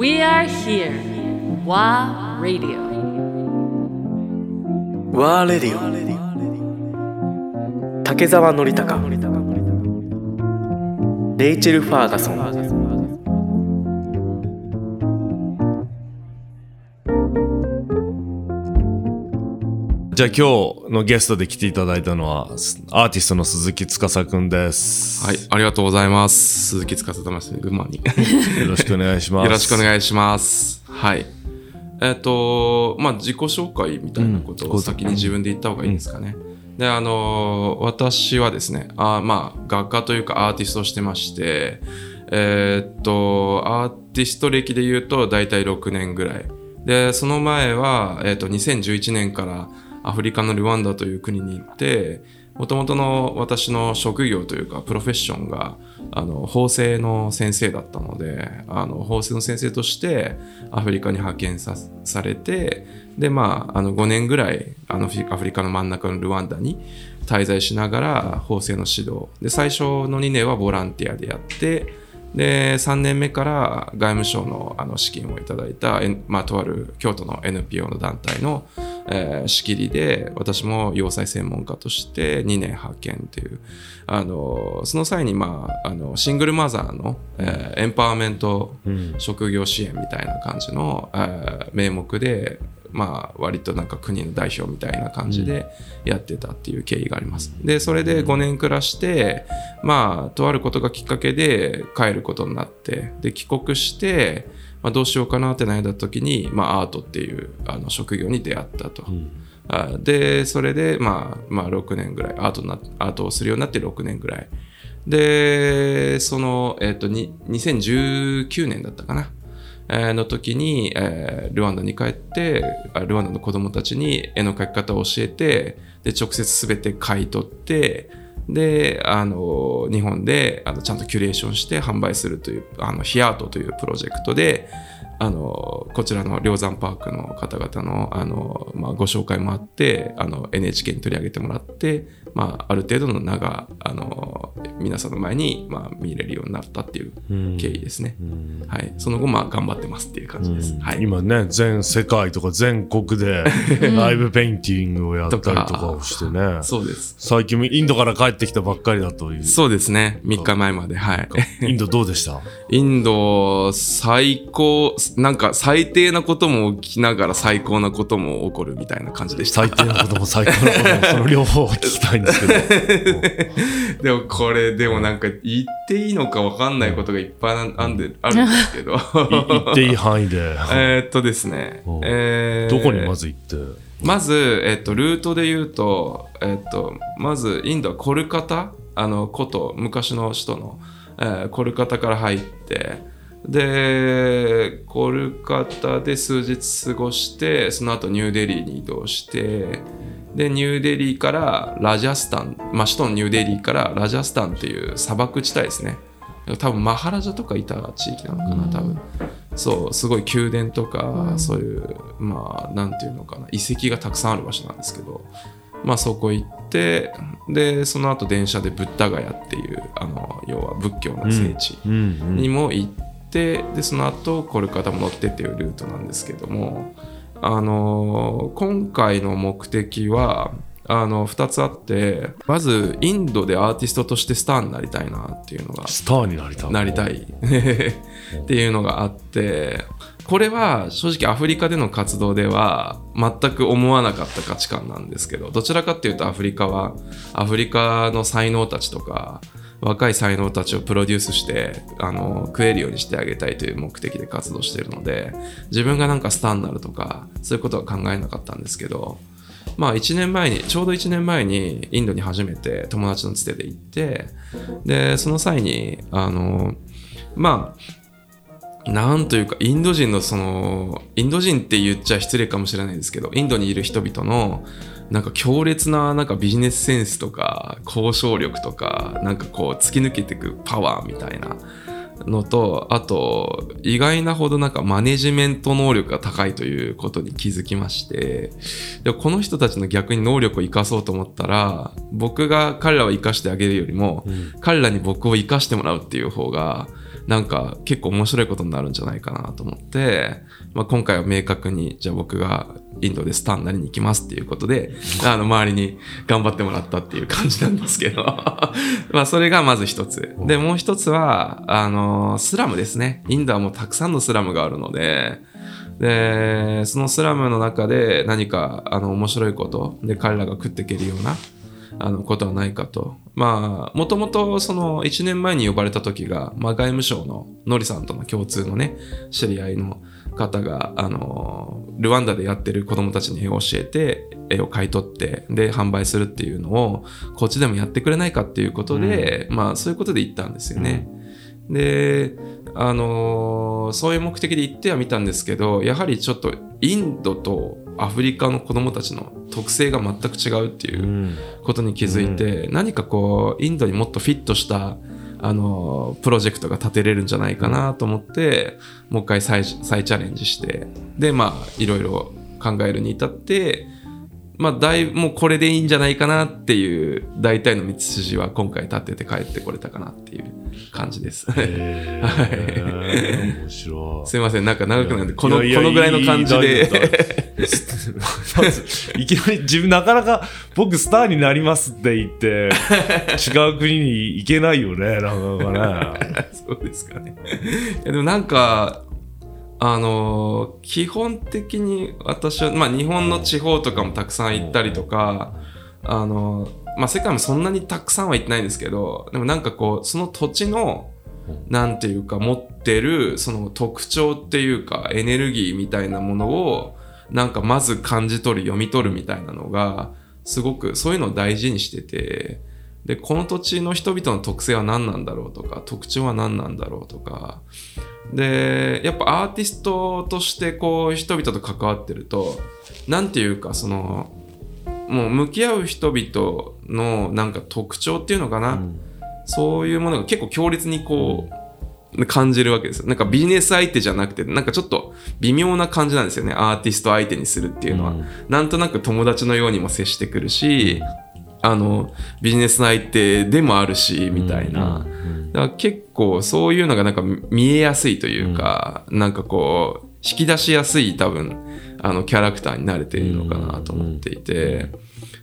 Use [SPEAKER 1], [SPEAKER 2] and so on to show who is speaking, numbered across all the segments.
[SPEAKER 1] We are here. WA Radio.
[SPEAKER 2] WA Radio. 竹澤典孝レイチェル・ファーガソン
[SPEAKER 3] じゃあ今日のゲストで来ていただいたのはアーティストの鈴木司くんです。
[SPEAKER 4] はい、ありがとうございます。鈴木司とます。群馬に。
[SPEAKER 3] よろしくお願いします。
[SPEAKER 4] よろしくお願いします。はい。えっ、と、まあ、自己紹介みたいなことを先に自分で言った方がいいですかね。で、あのー私はですね、あまあ、画家というかアーティストをしてまして、えっ、と、アーティスト歴で言うと大体6年ぐらい。で、その前は、えっ、と、2011年からアフリカのルワンダという国に行って、もともとの私の職業というかプロフェッションがあの法政の先生だったのであの法政の先生としてアフリカに派遣されてでまああの5年ぐらいあのアフリカの真ん中のルワンダに滞在しながら法政の指導。で最初の2年はボランティアでやってで3年目から外務省のあの資金をいただいた、まあ、とある京都の NPO の団体の、えー仕切りで私も要塞専門家として2年派遣というあのその際に、まあ、あのシングルマザーの、えーエンパワーメント職業支援みたいな感じの、えー名目でまあ、割となんか国の代表みたいな感じでやってたっていう経緯があります。で、それで5年暮らして、まあ、とあることがきっかけで帰ることになって、で、帰国して、まあ、どうしようかなって悩んだ時に、まあ、アートっていうあの職業に出会ったと。あで、それで、まあ、まあ、6年ぐらい、アートな、アートをするようになって6年ぐらい。で、その、えっ、と、に2019年だったかな。えーの時に、えールワンダに帰ってあルワンダの子供たちに絵の描き方を教えてで直接全て買い取ってであの日本であのちゃんとキュレーションして販売するというあのヒアートというプロジェクトであのこちらの梁山パークの方々のあの、まあ、ご紹介もあってあの NHK に取り上げてもらって、まあ、ある程度の名があの皆さんの前に、まあ、見れるようになったっていう経緯ですね。はい、その後、まあ、頑張ってますっていう感じです。はい、
[SPEAKER 3] 今ね、全世界とか全国で ライブペインティングをやったりとかをしてね。
[SPEAKER 4] そうです。
[SPEAKER 3] 最近インドから帰ってきたばっかりだという。
[SPEAKER 4] そうですね。3日前まで。はい。
[SPEAKER 3] インドどうでした？
[SPEAKER 4] インド、最高、なんか最低なことも起きながら最高なことも起こるみたいな感じでした。
[SPEAKER 3] 最低なことも最高なことも、その両方を聞きたいんですけど。
[SPEAKER 4] でもこれ、でもなんか言っていいのか分かんないことがいっぱいあんであるんですけど。
[SPEAKER 3] い言っていい範囲で。
[SPEAKER 4] えーっとですね。えー
[SPEAKER 3] どこにまず行って？
[SPEAKER 4] まず、えっと、ルートで言うと、えっと、まずインドはコルカタ？あの古都昔の首都の、えーコルカタから入ってでコルカタで数日過ごしてその後ニューデリーに移動してでニューデリーからラジャスタン、まあ、首都のニューデリーからラジャスタンっていう砂漠地帯ですね。多分マハラジャとかいた地域なのかな多分。そうすごい宮殿とか、そういうまあなんていうのかな遺跡がたくさんある場所なんですけど。まあそこ行ってでその後電車でブッダガヤっていうあの要は仏教の聖地
[SPEAKER 3] うん。
[SPEAKER 4] にも行って、でその後コルカタも乗ってっていうルートなんですけどもあの今回の目的はあの2つあってまずインドでアーティストとしてスターになりたいなっていうのが
[SPEAKER 3] スターになりたい。
[SPEAKER 4] なりたい っていうのがあってこれは正直アフリカでの活動では全く思わなかった価値観なんですけどどちらかっていうとアフリカはアフリカの才能たちとか若い才能たちをプロデュースしてあの食えるようにしてあげたいという目的で活動しているので自分がなんかスターになるとかそういうことは考えなかったんですけどまあ1年前に、ちょうど1年前にインドに初めて友達のつてで行って、で、その際に、あの、まあ、なんというか、インド人のその、インド人って言っちゃ失礼かもしれないですけど、インドにいる人々の、なんか強烈ななんかビジネスセンスとか、交渉力とか、なんかこう突き抜けていくパワーみたいなのと、あと、意外なほどなんかマネジメント能力が高いということに気づきまして、でこの人たちの逆に能力を生かそうと思ったら、僕が彼らを生かしてあげるよりも、彼らに僕を生かしてもらうっていう方が、なんか結構面白いことになるんじゃないかなと思って、まあ、今回は明確にじゃあ僕がインドでスターになりに行きますっていうことであの周りに頑張ってもらったっていう感じなんですけど。まあそれがまず一つ。でもう一つはあのスラムですね。インドはもうたくさんのスラムがあるのででそのスラムの中で何かあの面白いことで彼らが食っていけるようなあのことはないかと。まあ、もともとその1年前に呼ばれた時が、まあ、外務省のノリさんとの共通のね、知り合いの方が、あの、ルワンダでやってる子供たちに絵を教えて、絵を買い取って、で、販売するっていうのを、こっちでもやってくれないかっていうことで、まあ、そういうことで行ったんですよね。で、あのーそういう目的で行ってはみたんですけど、やはりちょっとインドとアフリカの子供たちの特性が全く違うっていううん。ことに気づいて、何かこうインドにもっとフィットしたあのプロジェクトが立てれるんじゃないかなと思ってもう一回再再チャレンジしてでまあいろいろ考えるに至ってまあだいぶもうこれでいいんじゃないかなっていう大体の道筋は今回立てて帰ってこれたかなっていう感じです。
[SPEAKER 3] へ
[SPEAKER 4] は
[SPEAKER 3] ー 面白い。
[SPEAKER 4] すいませんなんか長くなるんでこのこのぐらいの感じで
[SPEAKER 3] いきなり自分なかなか僕スターになりますって言って違う国に行けないよねなかなかね。
[SPEAKER 4] そうですかね。でもなんか、あのー基本的に私は、まあ日本の地方とかもたくさん行ったりとか、あのーまあ世界もそんなにたくさんは行ってないんですけど、でもなんかこう、その土地の、なんていうか持ってるその特徴っていうかエネルギーみたいなものをなんかまず感じ取る読み取るみたいなのがすごくそういうのを大事にしててでこの土地の人々の特性は何なんだろうとか特徴は何なんだろうとかでやっぱアーティストとしてこう人々と関わってるとなんていうかそのもう向き合う人々のなんか特徴っていうのかな、そういうものが結構強烈にこう、感じるわけですよ。なんかビジネス相手じゃなくて、なんかちょっと微妙な感じなんですよね。アーティスト相手にするっていうのは。なんとなく友達のようにも接してくるし、あの、ビジネス相手でもあるし、みたいな。だから結構そういうのがなんか見えやすいというか、なんかこう、引き出しやすい多分、あの、キャラクターになれているのかなと思っていて、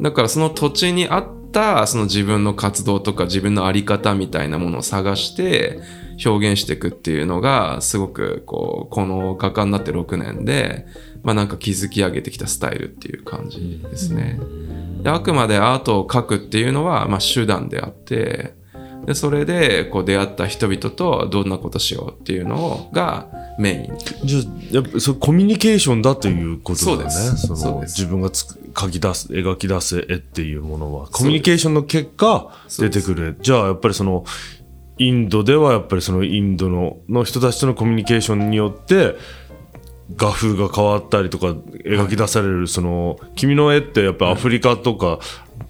[SPEAKER 4] だからその土地に合ったその自分の活動とか自分の在り方みたいなものを探して表現していくっていうのがすごくこうこの画家になって6年でまあなんか築き上げてきたスタイルっていう感じですね。であくまでアートを描くっていうのはまあ手段であってでそれでこう出会った人々とどんなことしようっていうのがメイン。
[SPEAKER 3] じゃあやっぱそれコミュニケーションだということだよね。
[SPEAKER 4] そ
[SPEAKER 3] の自分がつく描き出す描き出す絵っていうものは。コミュニケーションの結果出てくる。じゃあやっぱりそのインドではやっぱりそのインドのの人たちとのコミュニケーションによって画風が変わったりとか描き出されるその君の絵ってやっぱアフリカとか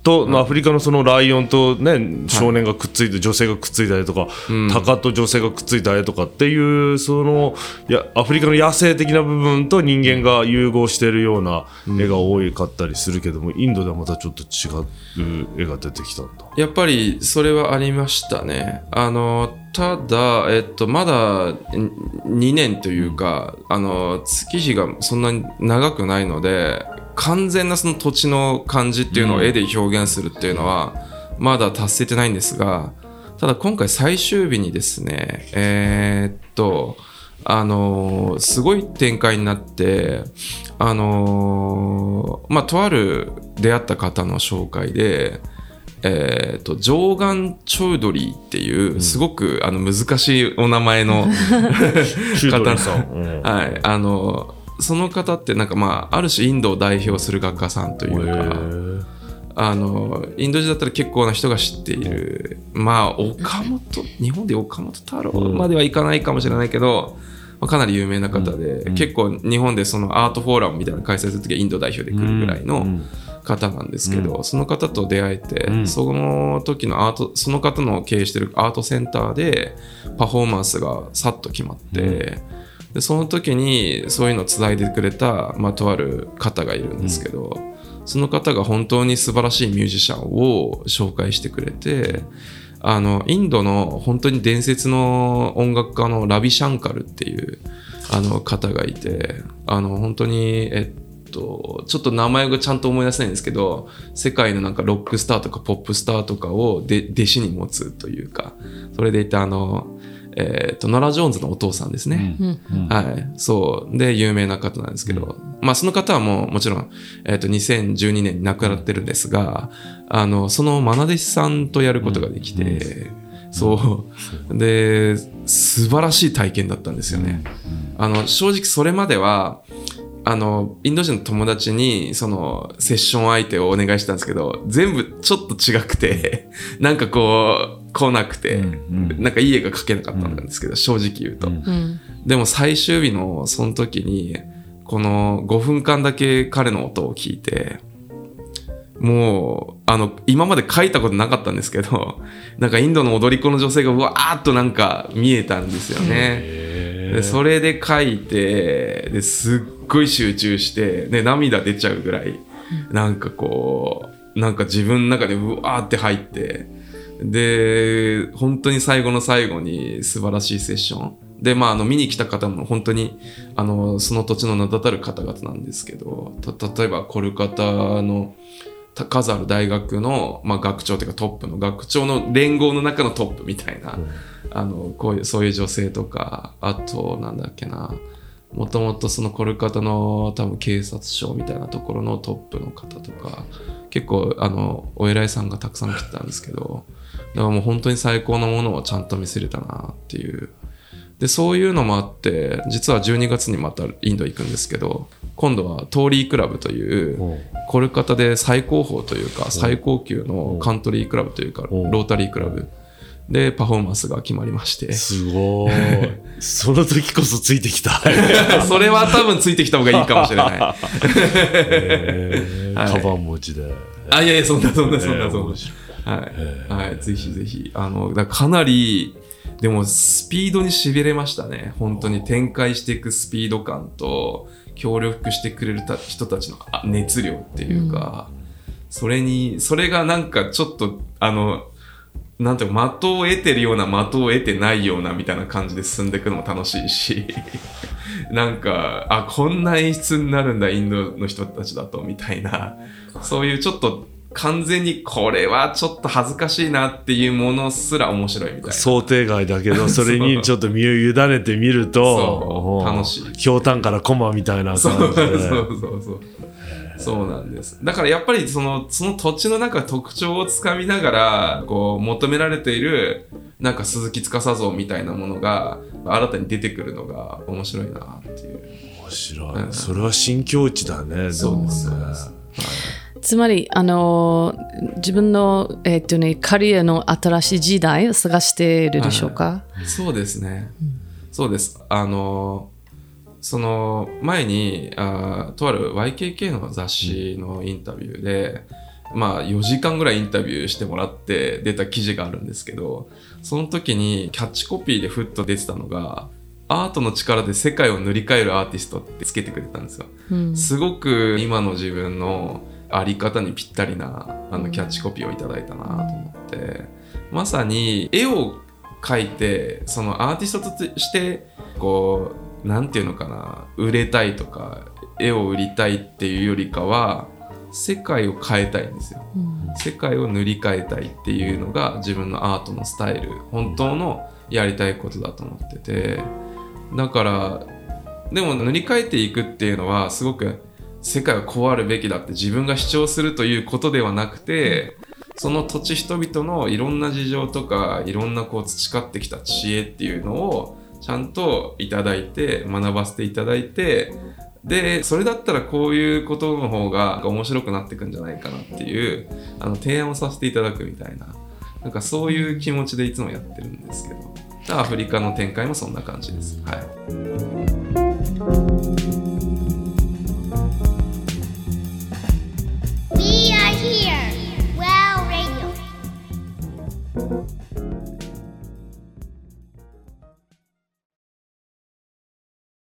[SPEAKER 3] と、まあアフリカのそのライオンとね少年がくっついて女性がくっついたりとか、鷹と女性がくっついた絵とかっていうそのやアフリカの野生的な部分と人間が融合しているような絵が多かったりするけども、インドではまたちょっと違う絵が出てきたんだ。
[SPEAKER 4] やっぱりそれはありましたね。あの、ただ、えっと、まだ2年というか、あの、月日がそんなに長くないので、完全なその土地の感じっていうのを絵で表現するっていうのは、まだ達成してないんですが、ただ今回最終日にですね、えーっと、あのーすごい展開になって、あのーまあ、とある出会った方の紹介で、えー、とジョーガン・チョウドリーっていうすごく、あの難しいお名前の
[SPEAKER 3] チュードリーさん。うん
[SPEAKER 4] はい、あのその方ってなんかまあある種インドを代表する画家さんというか、あのインド人だったら結構な人が知っている、まあ岡本日本で岡本太郎まではいかないかもしれないけど、まあ、かなり有名な方で、結構日本でそのアートフォーラムみたいなの開催するときはインド代表で来るぐらいの方なんですけど、その方と出会えて、その時のアートその方の経営してるアートセンターでパフォーマンスがさっと決まって、でその時にそういうのを伝えてくれた、まあ、とある方がいるんですけど、その方が本当に素晴らしいミュージシャンを紹介してくれてあのインドの本当に伝説の音楽家のラビ・シャンカルっていうあの方がいてあの本当にえっとちょっと名前がちゃんと思い出せないんですけど世界のなんかロックスターとかポップスターとかをで弟子に持つというかそれでいてあのえっとノラ・ジョーンズのお父さんですね、はい。そう。で、有名な方なんですけど、まあ、その方はもう、もちろん、えっ、と、2012年に亡くなってるんですが、あの、その愛弟子さんとやることができて、そう。で、素晴らしい体験だったんですよね。あの、正直それまでは、あの、インド人の友達に、その、セッション相手をお願いしたんですけど、全部ちょっと違くて、なんかこう、来なくて、なんかいい絵が描けなかったんですけど、正直言うと。でも最終日のその時に、この5分間だけ彼の音を聞いて、もう、あの、今まで書いたことなかったんですけど、なんかインドの踊り子の女性がうわーっとなんか見えたんですよね。でそれで書いてですっごい集中してで涙出ちゃうぐらいなんかこうなんか自分の中でうわーって入ってで本当に最後の最後に素晴らしいセッション。でまああの見に来た方も本当にあのその土地の名だたる方々なんですけどた例えばコルカタのた数ある大学の、まあ、学長というかトップの学長の連合の中のトップみたいな、あのこういうそういう女性とかあとなんだっけなもともとそのコルカタの多分警察署みたいなところのトップの方とか結構あのお偉いさんがたくさん来てたんですけどだからもう本当に最高のものをちゃんと見せれたなっていう。でそういうのもあって実は12月にまたインド行くんですけど今度はトーリークラブというコルカタで最高峰というか最高級のカントリークラブというかロータリークラブでパフォーマンスが決まりまして。
[SPEAKER 3] すごい。その時こそついてきた。
[SPEAKER 4] それは多分ついてきた方がいいかもしれない。はい。
[SPEAKER 3] えーカバン持ちで。
[SPEAKER 4] あいやいやそんなそんなそん
[SPEAKER 3] えー
[SPEAKER 4] なそんな。はい、はい、ぜひぜひ。あのだからかなりでもスピードにしびれましたね。本当に展開していくスピード感と協力してくれるた人たちのあ熱量っていうか、それにそれがなんかちょっとあのなんていうか的を得てるような的を得てないようなみたいな感じで進んでいくのも楽しいし なんかあこんな演出になるんだインドの人たちだとみたいなそういうちょっと完全にこれはちょっと恥ずかしいなっていうものすら面白いみたいな。
[SPEAKER 3] 想定外だけど、それにちょっと身を委ねてみると、
[SPEAKER 4] そう楽しい
[SPEAKER 3] ひょうたんからコマみたいな
[SPEAKER 4] そうそう
[SPEAKER 3] 感じで。
[SPEAKER 4] そうそう。そうなんです。だからやっぱりその、その土地の中特徴をつかみながら、こう、求められている、なんか鈴木司像みたいなものが、新たに出てくるのが面白いなっていう。
[SPEAKER 3] 面白い。それは新境地だね。
[SPEAKER 4] そうです
[SPEAKER 3] ね
[SPEAKER 1] つまり、あの自分の、えっとね、カリアの新しい時代を探しているでしょうか、
[SPEAKER 4] そうですね。そうです。あの、その前にあーとある YKK の雑誌のインタビューで、まあ4時間ぐらいインタビューしてもらって出た記事があるんですけど、その時にキャッチコピーでふっと出てたのが、アートの力で世界を塗り替えるアーティストってつけてくれたんですよ。すごく今の自分のあり方にぴったりなあのキャッチコピーをいただいたなと思って、まさに絵を描いてそのアーティストとしてこうなんていうのかな売れたいとか絵を売りたいっていうよりかは世界を変えたいんですよ。世界を塗り替えたいっていうのが自分のアートのスタイル本当のやりたいことだと思っててだからでも塗り替えていくっていうのはすごく世界はこうあるべきだって自分が主張するということではなくてその土地人々のいろんな事情とかいろんなこう培ってきた知恵っていうのをちゃんといただいて学ばせていただいてでそれだったらこういうことの方が面白くなっていくんじゃないかなっていうあの提案をさせていただくみたいななんかそういう気持ちでいつもやってるんですけどアフリカの展開もそんな感じです。はい